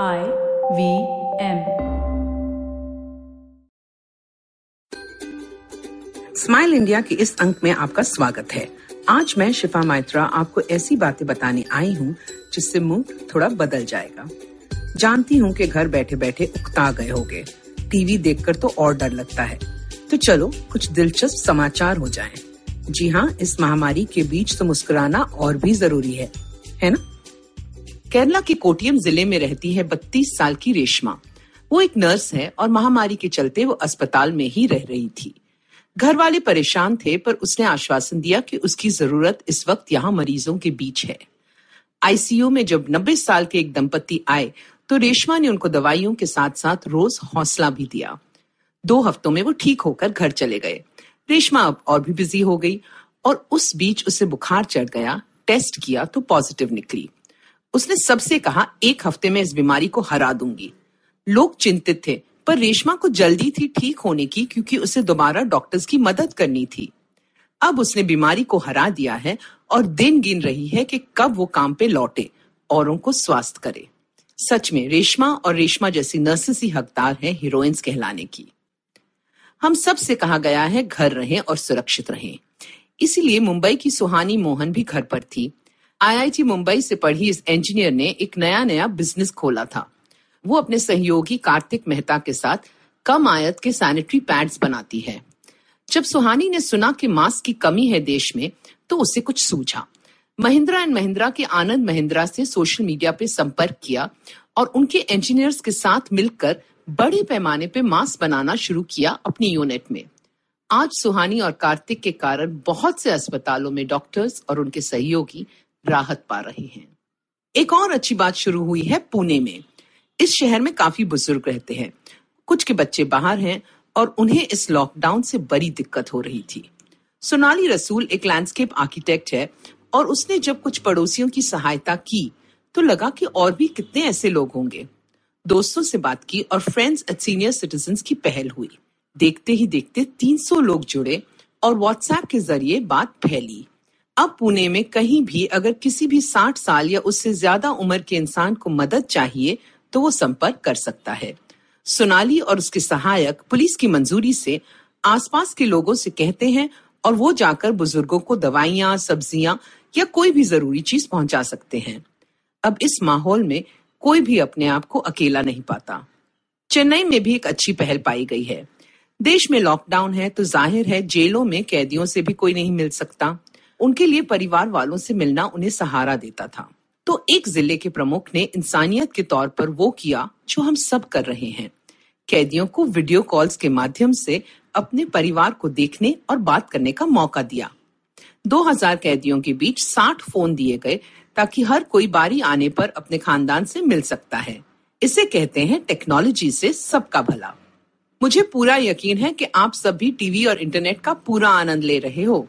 I V M smile India के इस अंक में आपका स्वागत है। आज मैं शिफा माइत्रा आपको ऐसी बातें बताने आई हूँ, जिससे मुँह थोड़ा बदल जाएगा। जानती हूँ कि घर बैठे बैठे उकता गए होगे। टीवी देखकर तो और डर लगता है। तो चलो, कुछ दिलचस्प समाचार हो जाएँ। जी हाँ इस महामारी के बीच तो मुस्कुराना और भी ज़रूरी है। है ना? केरला के कोटियम ज़िले में रहती है बत्तीस साल की रेशमा। वो एक नर्स है और महामारी के चलते वो अस्पताल में ही रह रही थी। घर वाले परेशान थे, पर उसने आश्वासन दिया कि उसकी ज़रूरत इस वक्त यहाँ मरीजों के बीच है। आईसीयू में जब 90 साल के एक दंपति आए तो रेशमा ने उनको दवाइयों के साथ साथ रोज हौसला भी दिया। दो हफ्तों में वो ठीक होकर घर चले गए। रेशमा अब और भी बिज़ी हो गई और उस बीच उसे बुखार चढ़ गया, टेस्ट किया तो पॉजिटिव निकली। उसने सबसे कहा, एक हफ़्ते में इस बीमारी को हरा दूँगी। लोग चिंतित थे, पर रेशमा को जल्दी थी ठीक होने की, क्योंकि उसे दोबारा डॉक्टर्स की मदद करनी थी। अब उसने बीमारी को हरा दिया है और दिन गिन रही है कि कब वो काम पे लौटे, औरों को स्वास्थ्य करे। सच में, रेशमा और रेशमा जैसी नर्सेस ही हकदार हैं हीरोइंस कहलाने की। हम सबसे कहा गया है, घर रहें और सुरक्षित रहें। इसीलिए मुंबई की सुहानी मोहन भी घर पर थी। आईआईटी मुंबई से पढ़ी इस इंजीनियर ने एक नया नया बिज़नेस खोला था। वो अपने सहयोगी कार्तिक मेहता के साथ कम आयत के सैनिटरी पैड्स बनाती है। जब सुहानी ने सुना कि मास्क की कमी है देश में तो उसे कुछ सूझा। महिंद्रा एंड महिंद्रा के आनंद महिंद्रा से सोशल मीडिया पे संपर्क किया और उनके इंजीनियर्स के साथ मिलकर बड़े पैमाने पे मास्क बनाना शुरू किया अपनी यूनिट में। आज सुहानी और कार्तिक के कारण बहुत से अस्पतालों में डॉक्टर्स और उनके सहयोगी राहत पा रहे हैं। एक और अच्छी बात शुरू हुई है पुणे में। इस शहर में काफ़ी बुज़ुर्ग रहते हैं। कुछ के बच्चे बाहर हैं और उन्हें इस लॉकडाउन से बड़ी दिक्कत हो रही थी। सोनाली रसूल एक लैंडस्केप आर्किटेक्ट है और उसने जब कुछ पड़ोसियों की सहायता की तो लगा कि और भी कितने ऐसे लोग होंगे। दोस्तों से बात की और फ्रेंड्स एट सीनियर सिटीजन की पहल हुई। देखते ही देखते 300 लोग जुड़े और व्हाट्सएप के ज़रिए बात फैली। अब पुणे में कहीं भी अगर किसी भी 60 साल या उससे ज़्यादा उम्र के इंसान को मदद चाहिए तो वो संपर्क कर सकता है। सोनाली और उसके सहायक पुलिस की मंजूरी से आसपास के लोगों से कहते हैं और वो जाकर बुज़ुर्गों को दवाइयाँ, सब्ज़ियाँ या कोई भी ज़रूरी चीज़ पहुँचा सकते हैं। अब इस माहौल में कोई भी अपने आप को अकेला नहीं पाता। चेन्नई में भी एक अच्छी पहल पाई गई है। देश में लॉकडाउन है तो ज़ाहिर है जेलों में कैदियों से भी कोई नहीं मिल सकता। उनके लिए परिवार वालों से मिलना उन्हें सहारा देता था। तो एक ज़िले के प्रमुख ने इंसानियत के तौर पर वो किया जो हम सब कर रहे हैं। कैदियों को वीडियो कॉल्स के माध्यम से अपने परिवार को देखने और बात करने का मौका दिया। 2000 कैदियों के बीच 60 फ़ोन दिए गए ताकि हर कोई बारी आने पर अपने खानदान से मिल सकता है। इसे कहते हैं टेक्नोलॉजी से सबका भला। मुझे पूरा यकीन है कि आप सब भी टीवी और इंटरनेट का पूरा आनंद ले रहे हो।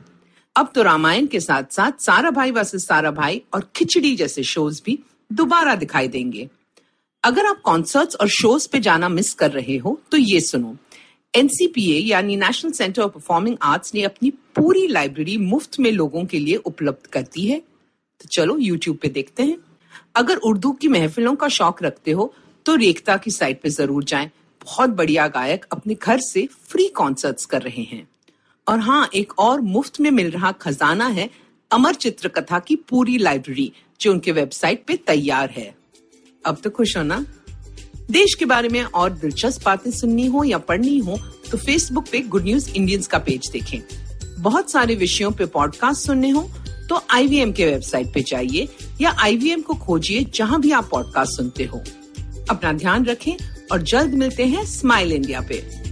अब तो रामायण के साथ साथ सारा भाई वर्सेस सारा भाई और खिचड़ी जैसे शोज़ भी दोबारा दिखाई देंगे। अगर आप कॉन्सर्ट्स और शोज़ पे जाना मिस कर रहे हो तो ये सुनो। एनसीपीए यानी National Centre of Performing Arts ने अपनी पूरी लाइब्रेरी मुफ़्त में लोगों के लिए उपलब्ध करती है। तो चलो यूट्यूब पे देखते हैं। अगर उर्दू की महफिलों का शौक रखते हो तो रेखता की साइट पे ज़रूर जाएँ। बहुत बढ़िया गायक अपने घर से फ्री कॉन्सर्ट्स कर रहे हैं। और हाँ एक और मुफ़्त में मिल रहा खजाना है अमर चित्र कथा की पूरी लाइब्रेरी, जो उनके वेबसाइट पे तैयार है। अब तो खुश हो ना? देश के बारे में और दिलचस्प बातें सुननी हो या पढ़नी हो तो फेसबुक पे गुड न्यूज़ इंडियंस का पेज देखें। बहुत सारे विषयों पे पॉडकास्ट सुनने हो तो आईवीएम के वेबसाइट पे जाइए या आईवीएम को खोजिए जहाँ भी आप पॉडकास्ट सुनते हो। अपना ध्यान रखें और जल्द मिलते हैं स्माइल इंडिया पे।